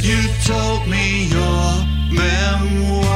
You told me your memoir.